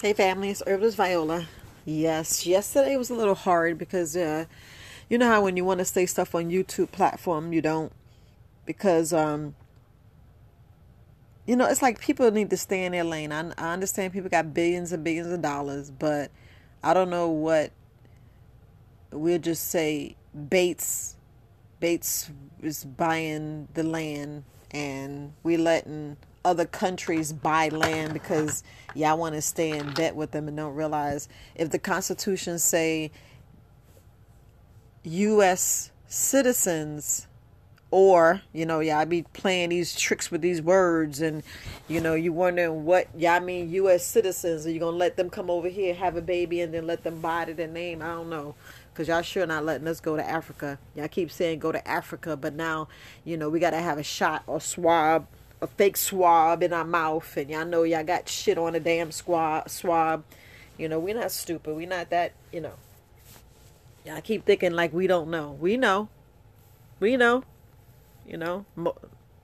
Hey family, it's Herbalist Viola. Yes, yesterday was a little hard because uh, you know how when you want to say stuff on YouTube platform, you don't because um, you know it's like people need to stay in their lane. I, I understand people got billions and billions of dollars, but I don't know what we'll just say. Gates, Gates is buying the land, and we letting other countries buy land because y'all want to stay in debt with them and don't realize if the Constitution say U.S. citizens or you know y'all be playing these tricks with these words and you know you wondering what y'all mean U.S. citizens are you gonna let them come over here have a baby and then let them buy to their name I don't know because y'all sure not letting us go to Africa y'all keep saying go to Africa but now you know we got to have a shot or swab a fake swab in our mouth, and y'all know y'all got shit on a damn swab. Swab, you know, we're not stupid. We're not that, you know. Y'all keep thinking like we don't know. We know. We know. You know,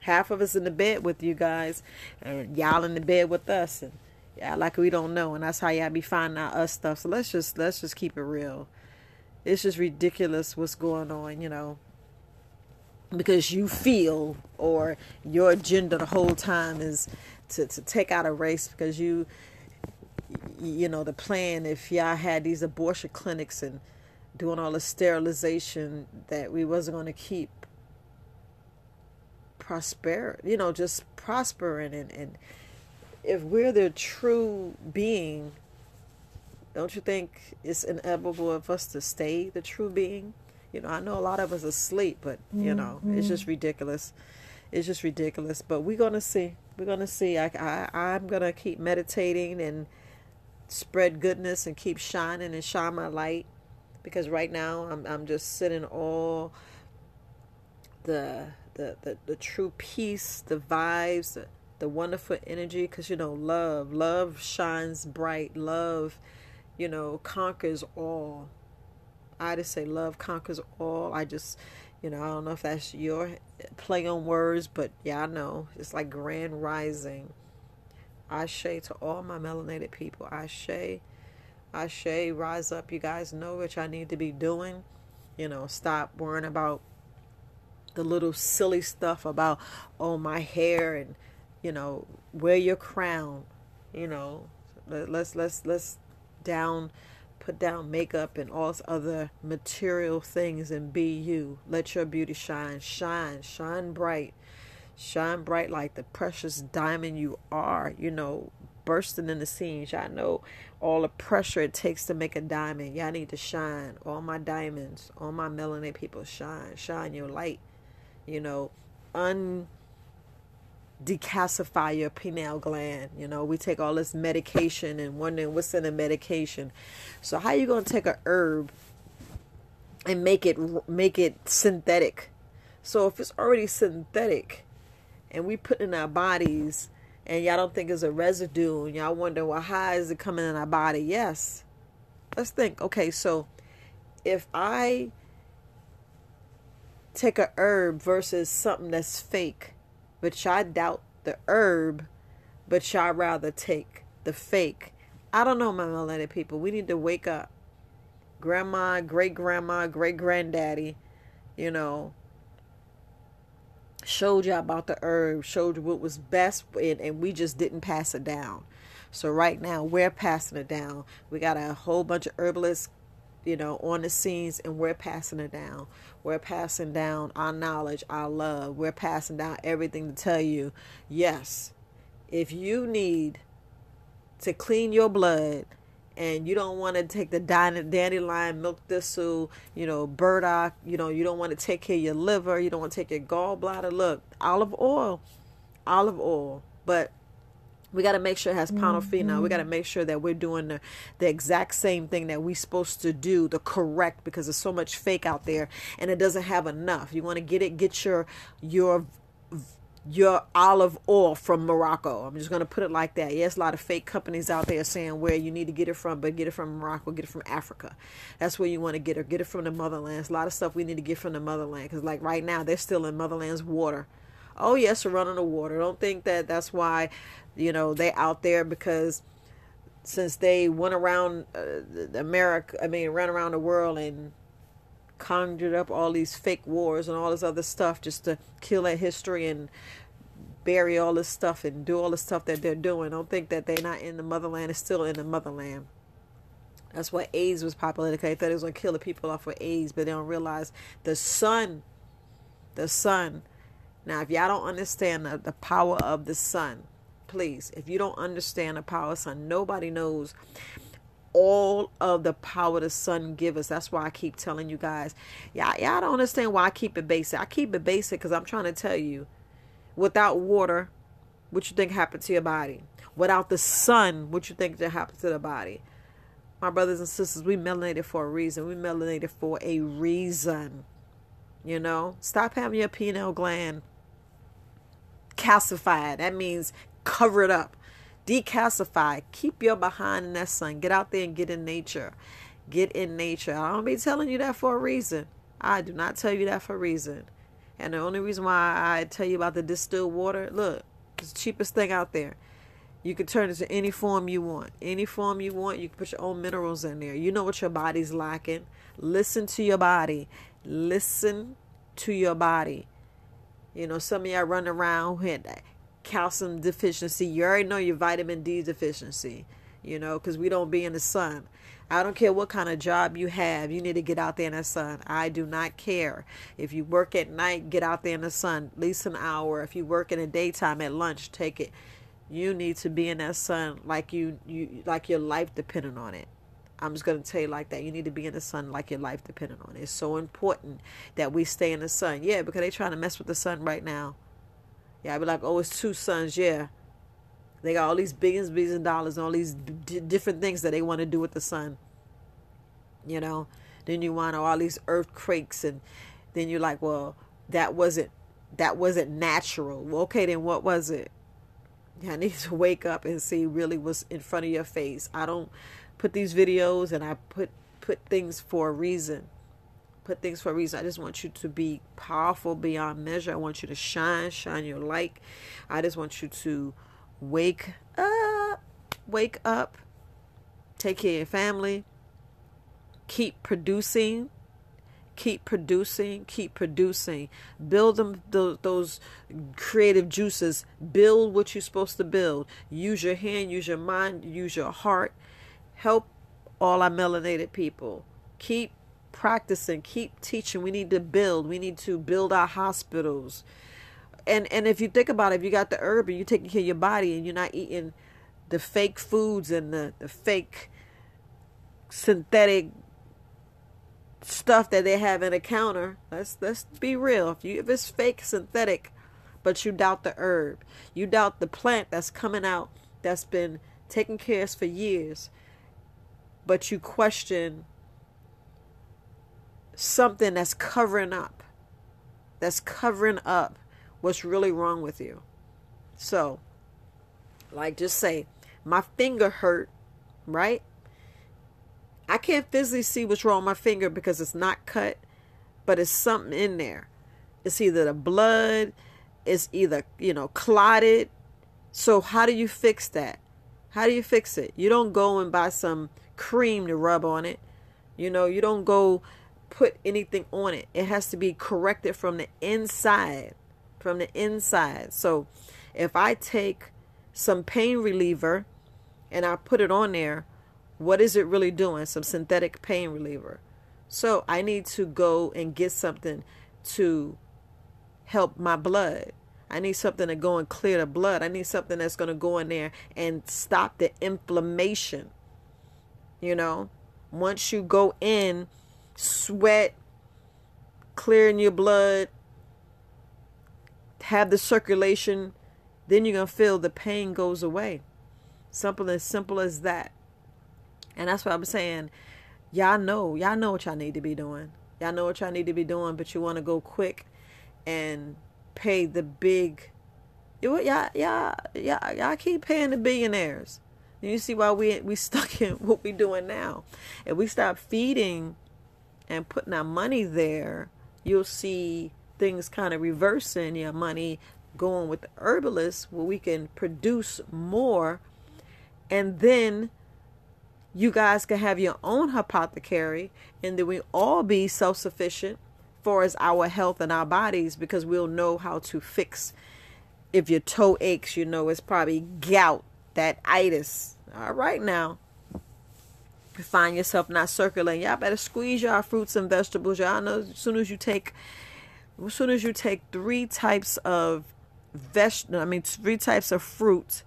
half of us in the bed with you guys, and y'all in the bed with us, and yeah, like we don't know, and that's how y'all be finding out us stuff. So let's just let's just keep it real. It's just ridiculous what's going on, you know because you feel or your agenda the whole time is to, to take out a race because you you know the plan if y'all had these abortion clinics and doing all the sterilization that we wasn't going to keep prosper you know just prospering. And, and if we're the true being don't you think it's inevitable of us to stay the true being you know, I know a lot of us are asleep, but you know, mm-hmm. it's just ridiculous. It's just ridiculous. But we're gonna see. We're gonna see. I, I I'm gonna keep meditating and spread goodness and keep shining and shine my light because right now I'm I'm just sitting all the the the, the true peace, the vibes, the, the wonderful energy because you know love love shines bright love you know conquers all I just say love conquers all. I just, you know, I don't know if that's your play on words, but yeah, I know. It's like grand rising. I say to all my melanated people, I say, I say, rise up. You guys know what I need to be doing. You know, stop worrying about the little silly stuff about, oh, my hair and, you know, wear your crown. You know, let's, let's, let's down put down makeup and all other material things and be you. Let your beauty shine, shine, shine bright, shine bright like the precious diamond you are, you know, bursting in the scenes. I know all the pressure it takes to make a diamond. Y'all need to shine. All my diamonds, all my melanin people shine, shine your light, you know, un decalcify your pineal gland. You know, we take all this medication and wondering what's in the medication. So how you gonna take a herb and make it make it synthetic? So if it's already synthetic, and we put in our bodies, and y'all don't think it's a residue, and y'all wonder, well, how is it coming in our body? Yes. Let's think. Okay, so if I take a herb versus something that's fake but y'all doubt the herb, but y'all rather take the fake. I don't know, my melanated people. We need to wake up. Grandma, great grandma, great granddaddy, you know, showed y'all about the herb, showed you what was best, and, and we just didn't pass it down. So right now we're passing it down. We got a whole bunch of herbalists you know, on the scenes and we're passing it down. We're passing down our knowledge, our love. We're passing down everything to tell you, yes, if you need to clean your blood and you don't want to take the dandelion, milk thistle, you know, burdock, you know, you don't want to take care of your liver, you don't want to take your gallbladder. Look, olive oil, olive oil. But we got to make sure it has polyphenol. Mm-hmm. We got to make sure that we're doing the, the exact same thing that we're supposed to do, the correct, because there's so much fake out there and it doesn't have enough. You want to get it, get your your your olive oil from Morocco. I'm just going to put it like that. Yes, a lot of fake companies out there saying where you need to get it from, but get it from Morocco, get it from Africa. That's where you want to get it. Get it from the motherland. a lot of stuff we need to get from the motherland because, like right now, they're still in motherland's water. Oh yes, we're running the water. Don't think that that's why you know they out there because since they went around uh, America, I mean, ran around the world and conjured up all these fake wars and all this other stuff just to kill that history and bury all this stuff and do all the stuff that they're doing. Don't think that they're not in the motherland. It's still in the motherland. That's why AIDS was popular. Because they thought it was to kill the people off with AIDS, but they don't realize the sun, the sun. Now, if y'all don't understand the, the power of the sun, please, if you don't understand the power of the sun, nobody knows all of the power the sun give us. That's why I keep telling you guys. Yeah, y'all don't understand why I keep it basic. I keep it basic because I'm trying to tell you, without water, what you think happened to your body? Without the sun, what you think that happened to the body? My brothers and sisters, we melanated for a reason. We melanated for a reason. You know, stop having your pineal gland calcified. That means cover it up, decalcify. Keep your behind in that sun. Get out there and get in nature. Get in nature. I don't be telling you that for a reason. I do not tell you that for a reason. And the only reason why I tell you about the distilled water, look, it's the cheapest thing out there. You can turn it to any form you want. Any form you want, you can put your own minerals in there. You know what your body's lacking. Listen to your body. Listen to your body. You know, some of y'all run around with calcium deficiency. You already know your vitamin D deficiency, you know, because we don't be in the sun. I don't care what kind of job you have, you need to get out there in the sun. I do not care. If you work at night, get out there in the sun at least an hour. If you work in the daytime at lunch, take it. You need to be in that sun like you, you like your life depending on it. I'm just going to tell you like that. You need to be in the sun like your life depending on it. It's so important that we stay in the sun. Yeah, because they're trying to mess with the sun right now. Yeah, I'd be like, oh, it's two suns. Yeah. They got all these billions, billions of dollars, and all these d- different things that they want to do with the sun. You know, then you want all these earthquakes, and then you're like, well, that wasn't that wasn't natural. Well, okay, then what was it? I need to wake up and see really what's in front of your face. I don't put these videos and I put put things for a reason put things for a reason. I just want you to be powerful beyond measure. I want you to shine, shine your light. I just want you to wake up, wake up, take care of your family, keep producing, keep producing, keep producing. Build them those, those creative juices. Build what you're supposed to build. Use your hand, use your mind, use your heart. Help all our melanated people. Keep practicing, keep teaching. We need to build. We need to build our hospitals. And and if you think about it, if you got the herb and you're taking care of your body and you're not eating the fake foods and the, the fake synthetic stuff that they have in a counter, let's let's be real. If you if it's fake synthetic, but you doubt the herb, you doubt the plant that's coming out that's been taken care of for years, but you question something that's covering up, that's covering up what's really wrong with you. So, like, just say, my finger hurt, right? I can't physically see what's wrong with my finger because it's not cut, but it's something in there. It's either the blood, it's either, you know, clotted. So, how do you fix that? How do you fix it? You don't go and buy some cream to rub on it. You know, you don't go put anything on it. It has to be corrected from the inside. From the inside. So if I take some pain reliever and I put it on there, what is it really doing? Some synthetic pain reliever. So I need to go and get something to help my blood. I need something to go and clear the blood. I need something that's going to go in there and stop the inflammation. You know, once you go in sweat, clearing your blood, have the circulation, then you're to feel the pain goes away. Simple as simple as that. And that's what I'm saying. Y'all know, y'all know what y'all need to be doing. Y'all know what y'all need to be doing, but you want to go quick and pay the big. Y'all, y'all, y'all, y'all keep paying the billionaires. You see why we we stuck in what we're doing now. If we stop feeding and putting our money there, you'll see things kind of reversing your money going with the where we can produce more and then you guys can have your own apothecary and then we all be self-sufficient for as our health and our bodies because we'll know how to fix if your toe aches you know it's probably gout that itis all right now you find yourself not circulating y'all better squeeze y'all fruits and vegetables y'all know as soon as you take as soon as you take three types of veg i mean three types of fruit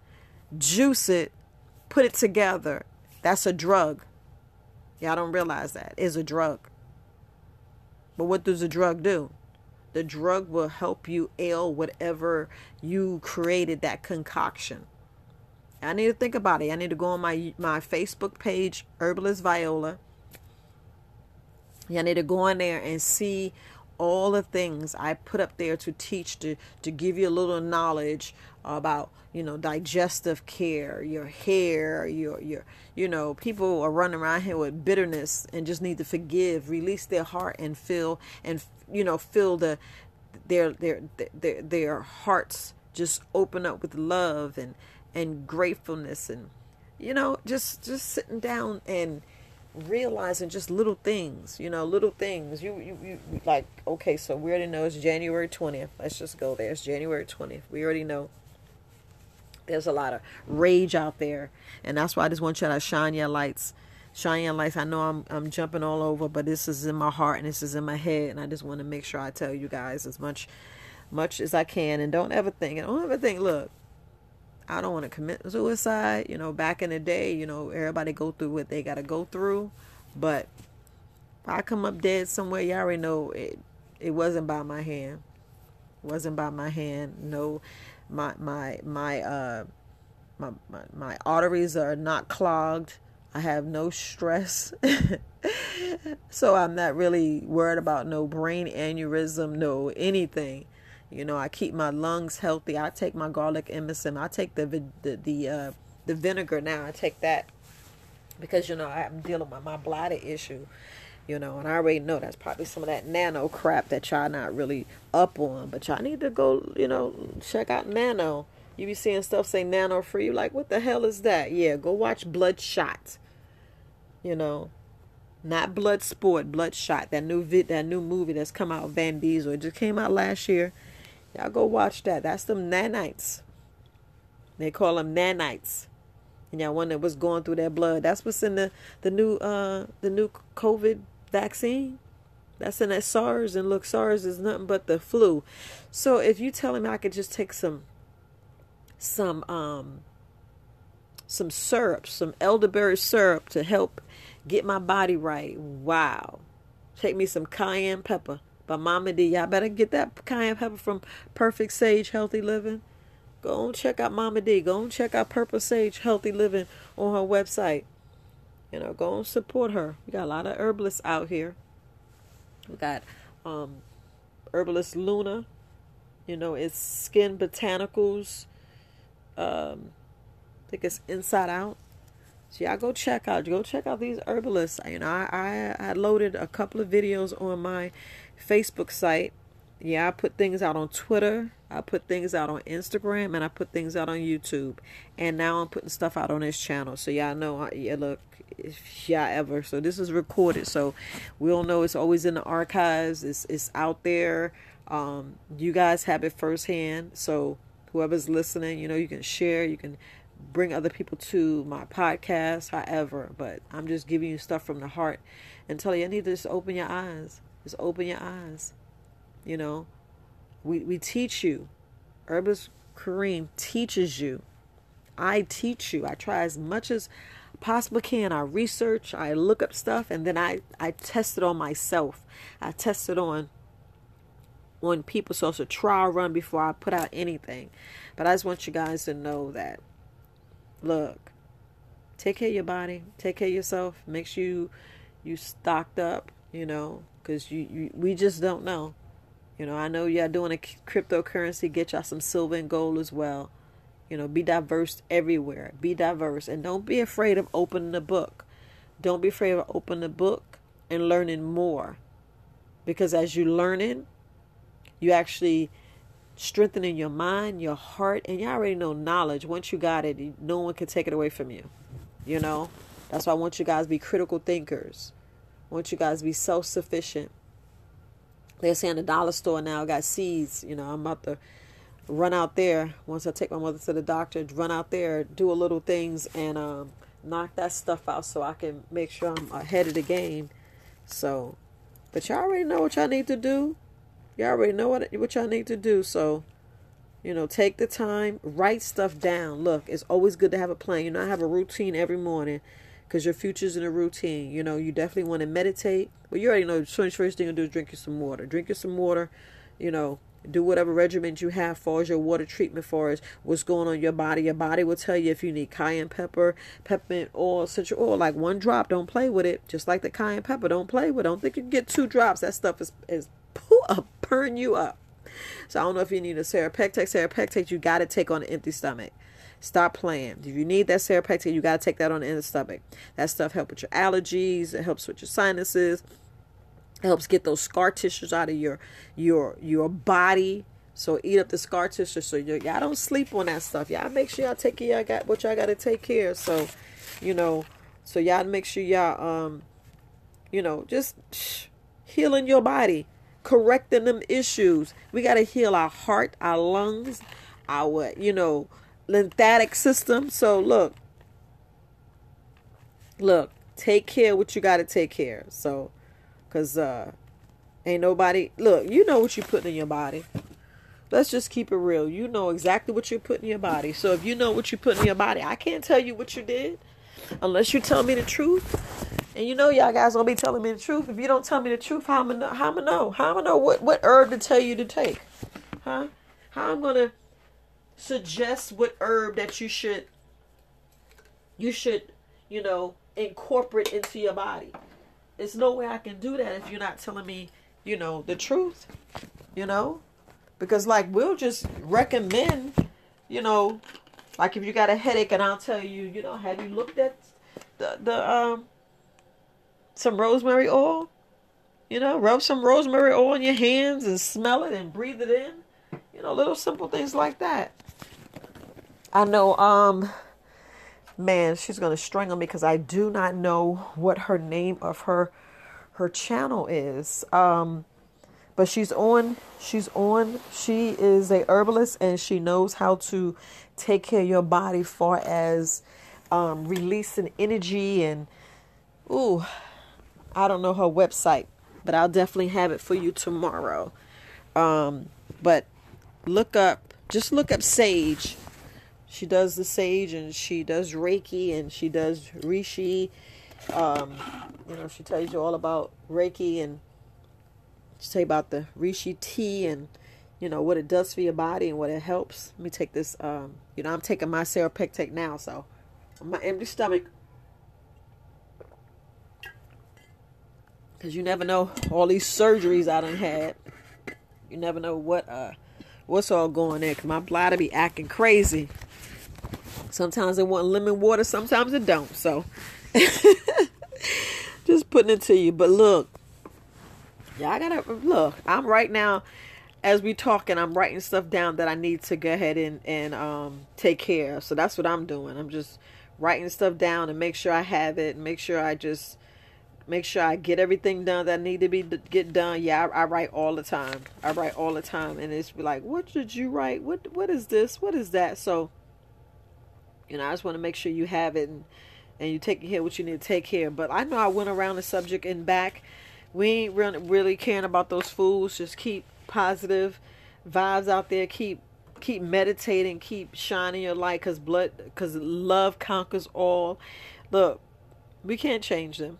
juice it put it together that's a drug. Y'all don't realize that is a drug. But what does a drug do? The drug will help you ail whatever you created that concoction. I need to think about it. I need to go on my my Facebook page, Herbalist Viola. I need to go in there and see all the things I put up there to teach to to give you a little knowledge about you know digestive care, your hair, your your you know people are running around here with bitterness and just need to forgive, release their heart and feel and you know feel the their their their their hearts just open up with love and and gratefulness and you know just just sitting down and realizing just little things, you know, little things. You, you, you, like, okay, so we already know it's January 20th. Let's just go there. It's January 20th. We already know there's a lot of rage out there. And that's why I just want you to shine your lights. Shine your lights. I know I'm, I'm jumping all over, but this is in my heart and this is in my head. And I just want to make sure I tell you guys as much, much as I can. And don't ever think, don't ever think, look, I don't want to commit suicide. You know, back in the day, you know, everybody go through what they got to go through. But if I come up dead somewhere, y'all already know it. It wasn't by my hand. It wasn't by my hand. No, my my my uh my my, my arteries are not clogged. I have no stress. so I'm not really worried about no brain aneurysm, no anything. You know, I keep my lungs healthy. I take my garlic emulsin. I take the the the uh, the vinegar now. I take that because you know I'm dealing with my bladder issue. You know, and I already know that's probably some of that nano crap that y'all not really up on. But y'all need to go, you know, check out nano. You be seeing stuff say nano free. You like, what the hell is that? Yeah, go watch Bloodshot. You know, not Blood Sport, Bloodshot. That new vid, that new movie that's come out. Vin Diesel. It just came out last year. Y'all go watch that. That's them nanites. They call them nanites. And y'all wonder what's going through their blood. That's what's in the the new uh the new COVID vaccine. That's in that SARS and look SARS is nothing but the flu. So if you tell him I could just take some some um some syrup, some elderberry syrup to help get my body right. Wow. Take me some cayenne pepper by Mama D. Y'all better get that cayenne pepper from Perfect Sage Healthy Living. Go and check out Mama D. Go and check out Purple Sage Healthy Living on her website. You know, go and support her. We got a lot of herbalists out here. We got um, herbalist Luna. You know, it's Skin Botanicals. Um, I think it's Inside Out. So y'all go check out. Go check out these herbalists. You know, I, I I loaded a couple of videos on my Facebook site. Yeah, I put things out on Twitter. I put things out on Instagram, and I put things out on YouTube. And now I'm putting stuff out on this channel. So y'all know. Yeah, look, if y'all ever. So this is recorded. So we all know it's always in the archives. It's it's out there. Um, you guys have it firsthand. So whoever's listening, you know, you can share. You can bring other people to my podcast, however. But I'm just giving you stuff from the heart and tell you, I need to just open your eyes. Just open your eyes. You know, we, we teach you. Herbalist Kareem teaches you. I teach you. I try as much as possible can. I research, I look up stuff, and then I, I test it on myself. I test it on on people. So it's a trial run before I put out anything. But I just want you guys to know that look, take care of your body, take care of yourself, make sure you you stocked up, you know, because you, you we just don't know. You know, I know y'all doing a cryptocurrency, get y'all some silver and gold as well. You know, be diverse everywhere. Be diverse. And don't be afraid of opening the book. Don't be afraid of opening the book and learning more. Because as you learning, you actually strengthening your mind, your heart, and you all already know knowledge. Once you got it, no one can take it away from you. You know? That's why I want you guys to be critical thinkers. I want you guys to be self sufficient. They're saying the dollar store now I got seeds. You know, I'm about to run out there once I take my mother to the doctor. Run out there, do a little things, and um, knock that stuff out so I can make sure I'm ahead of the game. So, but y'all already know what y'all need to do. Y'all already know what what y'all need to do. So, you know, take the time, write stuff down. Look, it's always good to have a plan. You know, I have a routine every morning because your future's in a routine. You know, you definitely want to meditate. Well, you already know the first thing to do is drink you some water. Drink you some water. You know, do whatever regimen you have for as your water treatment for as what's going on in your body. Your body will tell you if you need cayenne pepper, peppermint oil, essential oil, like one drop. Don't play with it. Just like the cayenne pepper, don't play with. it. Don't think you can get two drops. That stuff is is up, burn you up. So I don't know if you need a serrapeptase. Serrapeptase you got to take on an empty stomach. Stop playing. If you need that serrapeptase, you got to take that on the stomach. That stuff helps with your allergies. It helps with your sinuses. It helps get those scar tissues out of your your your body. So eat up the scar tissue. So y'all don't sleep on that stuff. Y'all make sure y'all take care. Y'all got what y'all got to take care. So, you know, so y'all make sure y'all um, you know, just healing your body, correcting them issues. We got to heal our heart, our lungs, our you know lymphatic system. So look, look, take care what you got to take care. So, cause uh, ain't nobody look. You know what you put in your body. Let's just keep it real. You know exactly what you put in your body. So if you know what you put in your body, I can't tell you what you did unless you tell me the truth. And you know y'all guys gonna be telling me the truth. If you don't tell me the truth, how am I know? How am I know? How am I know what what herb to tell you to take? Huh? How I'm gonna suggest what herb that you should you should you know incorporate into your body. There's no way i can do that if you're not telling me you know the truth you know? Because like we'll just recommend you know like if you got a headache and i'll tell you you know have you looked at the, the um some rosemary oil? You know rub some rosemary oil in your hands and smell it and breathe it in. You know little simple things like that I know, um, man, she's gonna strangle me because I do not know what her name of her her channel is. Um, but she's on. She's on. She is a herbalist and she knows how to take care of your body, far as um, releasing energy and ooh, I don't know her website, but I'll definitely have it for you tomorrow. Um, but look up, just look up Sage she does the sage and she does Reiki and she does Reishi. Um, you know, she tells you all about Reiki and she tell you about the Reishi tea and you know what it does for your body and what it helps. Let me take this. Um, you know, I'm taking my Serrapeptase now, so my empty stomach. Cause you never know all these surgeries I done had. You never know what uh what's all going there. Cause my bladder be acting crazy. Sometimes they want lemon water, sometimes it don't. So just putting it to you. But look, y'all gotta look. I'm right now as we talking, I'm writing stuff down that I need to go ahead and, and um take care of. So that's what I'm doing. I'm just writing stuff down and make sure I have it, make sure I just make sure I get everything done that I need to be get done. Yeah, I, I, write all the time. I write all the time, and it's like, what did you write? What what is this? What is that? So know, I just want to make sure you have it and, and you take care what you need to take care. Of. But I know I went around the subject and back. We ain't really, caring about those fools. Just keep positive vibes out there. Keep keep meditating. Keep shining your light, cause blood, cause love conquers all. Look, we can't change them.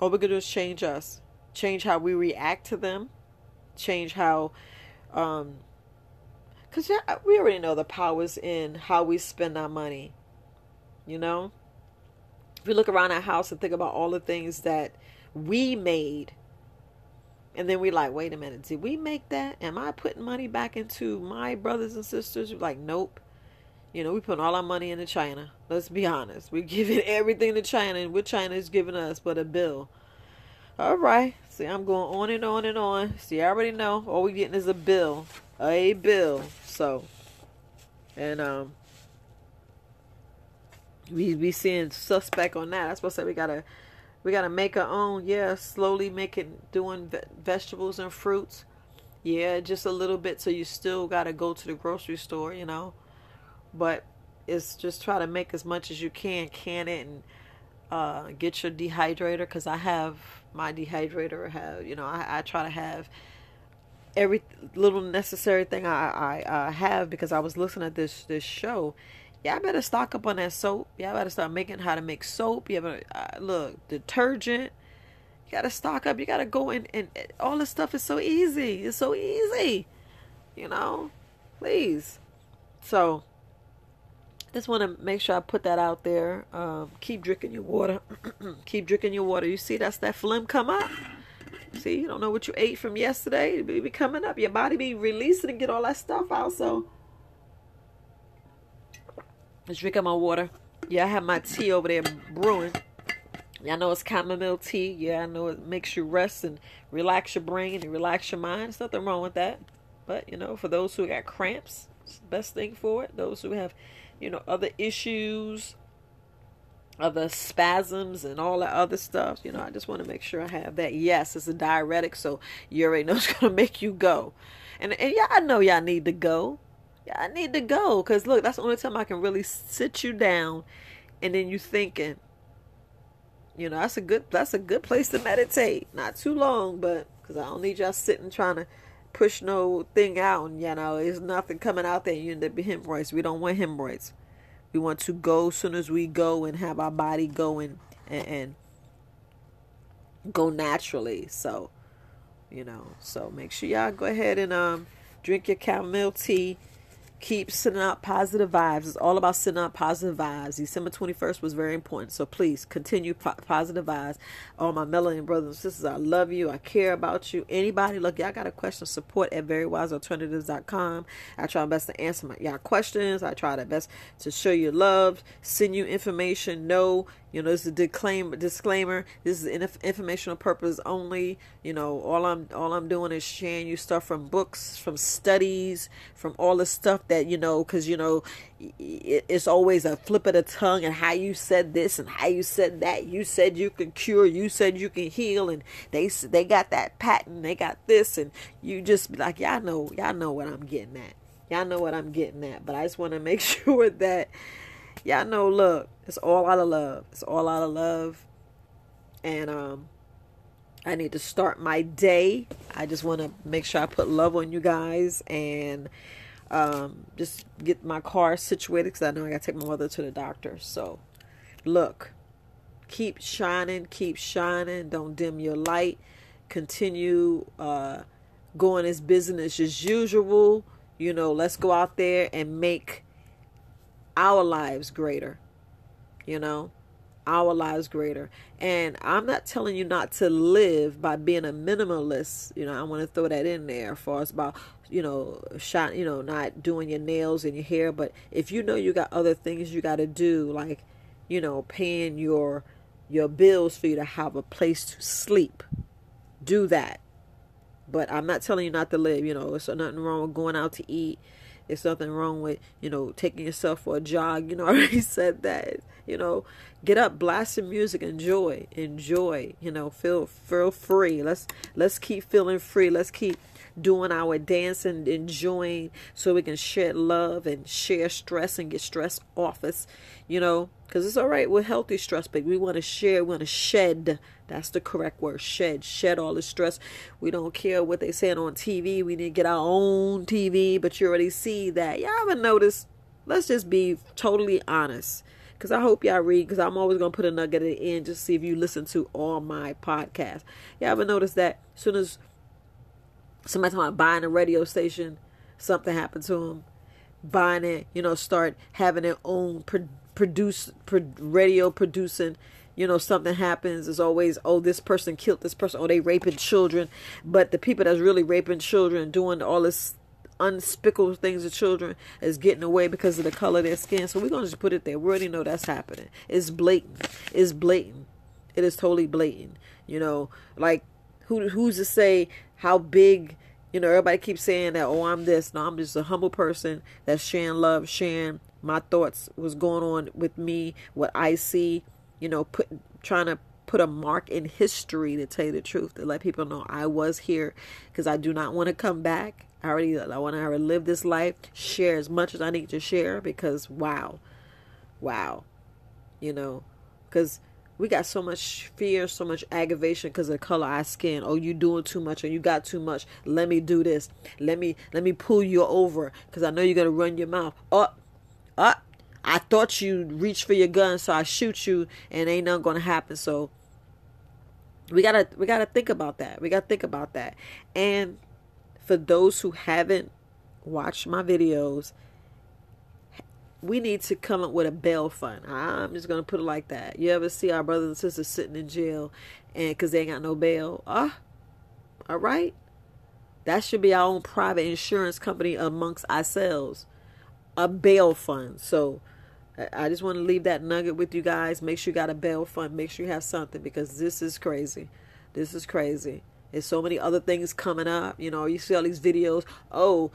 All we're gonna do is change us. Change how we react to them. Change how um, because we already know the powers in how we spend our money. You know? If we look around our house and think about all the things that we made, and then we like, wait a minute, did we make that? Am I putting money back into my brothers and sisters? We're like, nope. You know, we put all our money into China. Let's be honest. We're giving everything to China, and what China is giving us but a bill. All right. See, I'm going on and on and on. See, I already know all we're getting is a bill. A bill. So, and um, we be seeing suspect on that. That's what I said. We gotta we gotta make our own. Yeah, slowly making doing ve- vegetables and fruits. Yeah, just a little bit. So you still gotta go to the grocery store, you know. But it's just try to make as much as you can, can it, and uh, get your dehydrator. Because I have my dehydrator. Have you know? I, I try to have every little necessary thing I, I, have because I was listening at this this show y'all better stock up on that soap. Y'all better start making how to make soap. You ever uh, look detergent. You gotta stock up. You gotta go in, and all this stuff is so easy. It's so easy, you know. Please. So, just want to make sure I put that out there. Um, keep drinking your water. keep drinking your water. You see, that's that phlegm come up. See, you don't know what you ate from yesterday. It be coming up. Your body be releasing and get all that stuff out. So Let's drink up my water. Yeah, I have my tea over there brewing. Y'all know it's chamomile tea. Yeah, I know it makes you rest and relax your brain and relax your mind. There's nothing wrong with that. But, you know, for those who got cramps, it's the best thing for it. Those who have, you know, other issues, other spasms and all that other stuff, you know, I just want to make sure I have that. Yes, it's a diuretic, so you already know it's to make you go. And, and y'all know y'all need to go yeah, I need to go because look, that's the only time I can really sit you down, and then you thinking. You know, that's a good that's a good place to meditate. Not too long, but because I don't need y'all sitting trying to push no thing out, and you know, there's nothing coming out there. You end up hemorrhoids. We don't want hemorrhoids. We want to go as soon as we go and have our body going and, and go naturally. So, you know, so make sure y'all go ahead and um drink your chamomile tea keep sending out positive vibes. It's all about sending out positive vibes. December 21st was very important. So please continue po- positive vibes. All my melanin brothers and sisters, I love you. I care about you. Anybody, look, y'all got a question, support at verywisealternatives.com. I try my best to answer my, y'all questions. I try my best to show you love, send you information. Know you know, this is a disclaimer. Disclaimer. This is informational purpose only. You know, all I'm all I'm doing is sharing you stuff from books, from studies, from all the stuff that you know, because you know, it's always a flip of the tongue and how you said this and how you said that. You said you can cure. You said you can heal, and they they got that patent. They got this, and you just be like, y'all know, y'all know what I'm getting at. Y'all know what I'm getting at. But I just want to make sure that y'all know. Look it's all out of love. It's all out of love. And um I need to start my day. I just want to make sure I put love on you guys and um, just get my car situated because I know I got to take my mother to the doctor. So, look, keep shining, keep shining. Don't dim your light. Continue uh, going as business as usual. You know, let's go out there and make our lives greater you know our lives greater. And i'm not telling you not to live by being a minimalist. You know i want to throw that in there for us about you know shot you know not doing your nails and your hair. But if you know you got other things you got to do like you know paying your your bills for you to have a place to sleep do that. But i'm not telling you not to live you know there's nothing wrong with going out to eat there's nothing wrong with, you know, taking yourself for a jog. You know, I already said that. You know, get up, blast some music, enjoy, enjoy. You know, feel feel free. Let's let's keep feeling free. Let's keep doing our dancing, and enjoying, so we can share love and share stress and get stress off us. You know, because it's all right with healthy stress, but we want to share, we want to shed. That's the correct word. Shed. Shed all the stress. We don't care what they saying on TV. We need to get our own TV, but you already see that. Y'all ever noticed. Let's just be totally honest. Because I hope y'all read, because I'm always to put a nugget at the end just to see if you listen to all my podcasts. Y'all ever notice that as soon as somebody talking about buying a radio station, something happened to them? Buying it, you know, start having their own produce pro, radio producing you know something happens. Is always oh this person killed this person oh they raping children. But the people that's really raping children doing all this unspeakable things to children is getting away because of the color of their skin. So we're gonna just put it there. We already know that's happening. It's blatant. It's blatant. It is totally blatant you know. Like who who's to say how big you know everybody keeps saying that oh i'm this no i'm just a humble person that's sharing love sharing my thoughts was going on with me, what I see, you know, put trying to put a mark in history to tell you the truth, to let people know I was here because I do not want to come back. I already I want to live this life, share as much as I need to share because wow. Wow. You know, cuz we got so much fear, so much aggravation because of the color of our skin. Oh, you doing too much, or you got too much. Let me do this. Let me let me pull you over because I know you're gonna run your mouth. Up, oh, up. Oh, I thought you reach for your gun, so I shoot you, and ain't nothing gonna happen. So we gotta we gotta think about that. We gotta think about that. And for those who haven't watched my videos, we need to come up with a bail fund. I'm just gonna put it like that. You ever see our brothers and sisters sitting in jail, and because they ain't got no bail? Ah, all right. That should be our own private insurance company amongst ourselves, a bail fund. So I just want to leave that nugget with you guys. Make sure you got a bail fund. Make sure you have something because this is crazy. This is crazy. There's so many other things coming up. You know, you see all these videos. Oh,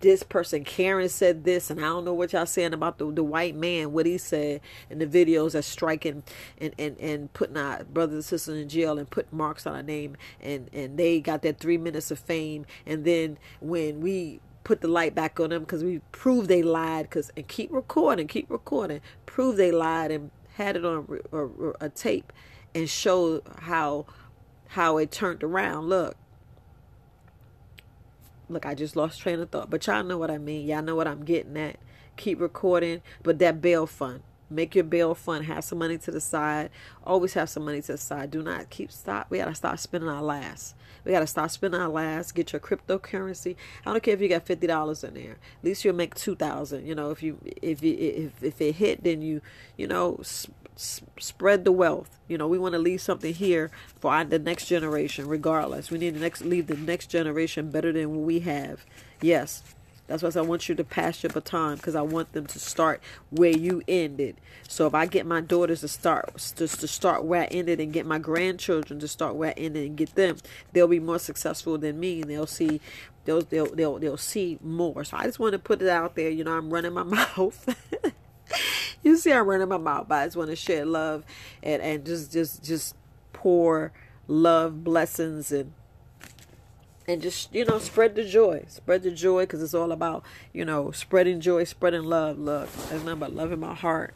this person Karen said this, and I don't know what y'all saying about the, the white man, what he said in the videos that's striking and, and, and putting our brothers and sisters in jail and put marks on our name. And, and they got that three minutes of fame. And then when we put the light back on them because we proved they lied because and keep recording keep recording. Prove they lied and had it on a, a, a tape and show how how it turned around. Look look i just lost train of thought but y'all know what i mean y'all know what i'm getting at keep recording but that bail fund Make your bail fund. Have some money to the side. Always have some money to the side. Do not keep stop. We gotta stop spending our last. We gotta stop spending our last. Get your cryptocurrency. I don't care if you got fifty dollars in there. At least you'll make two thousand. You know, if you if you if if it hit, then you you know spread the wealth. You know, we want to leave something here for our, the next generation. Regardless, we need to next leave the next generation better than what we have. Yes. That's why I want you to pass your baton because I want them to start where you ended. So if I get my daughters to start just to start where I ended and get my grandchildren to start where I ended and get them, they'll be more successful than me and they'll see they'll they'll they'll, they'll see more. So I just want to put it out there. You know, I'm running my mouth. You see I'm running my mouth, but I just want to share love and, and just just just pour love, blessings and and just you know spread the joy. Spread the joy because it's all about you know spreading joy spreading love. Look there's nothing but love in my heart.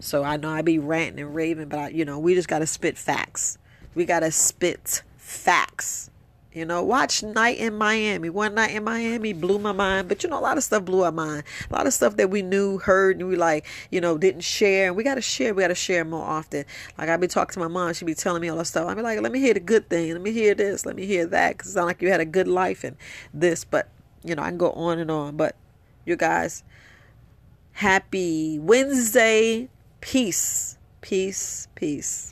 So i know i be ranting and raving but I, you know we just gotta spit facts. We gotta spit facts you know, watch Night in Miami. One night in Miami blew my mind, but you know, a lot of stuff blew our mind. A lot of stuff that we knew, heard, and we like, you know, didn't share. And we got to share. We got to share more often. Like I be talking to my mom, she be telling me all that stuff. I be like, let me hear the good thing. Let me hear this. Let me hear that. Cause it sound like you had a good life and this. But you know, I can go on and on. But you guys, happy Wednesday. Peace. Peace. Peace.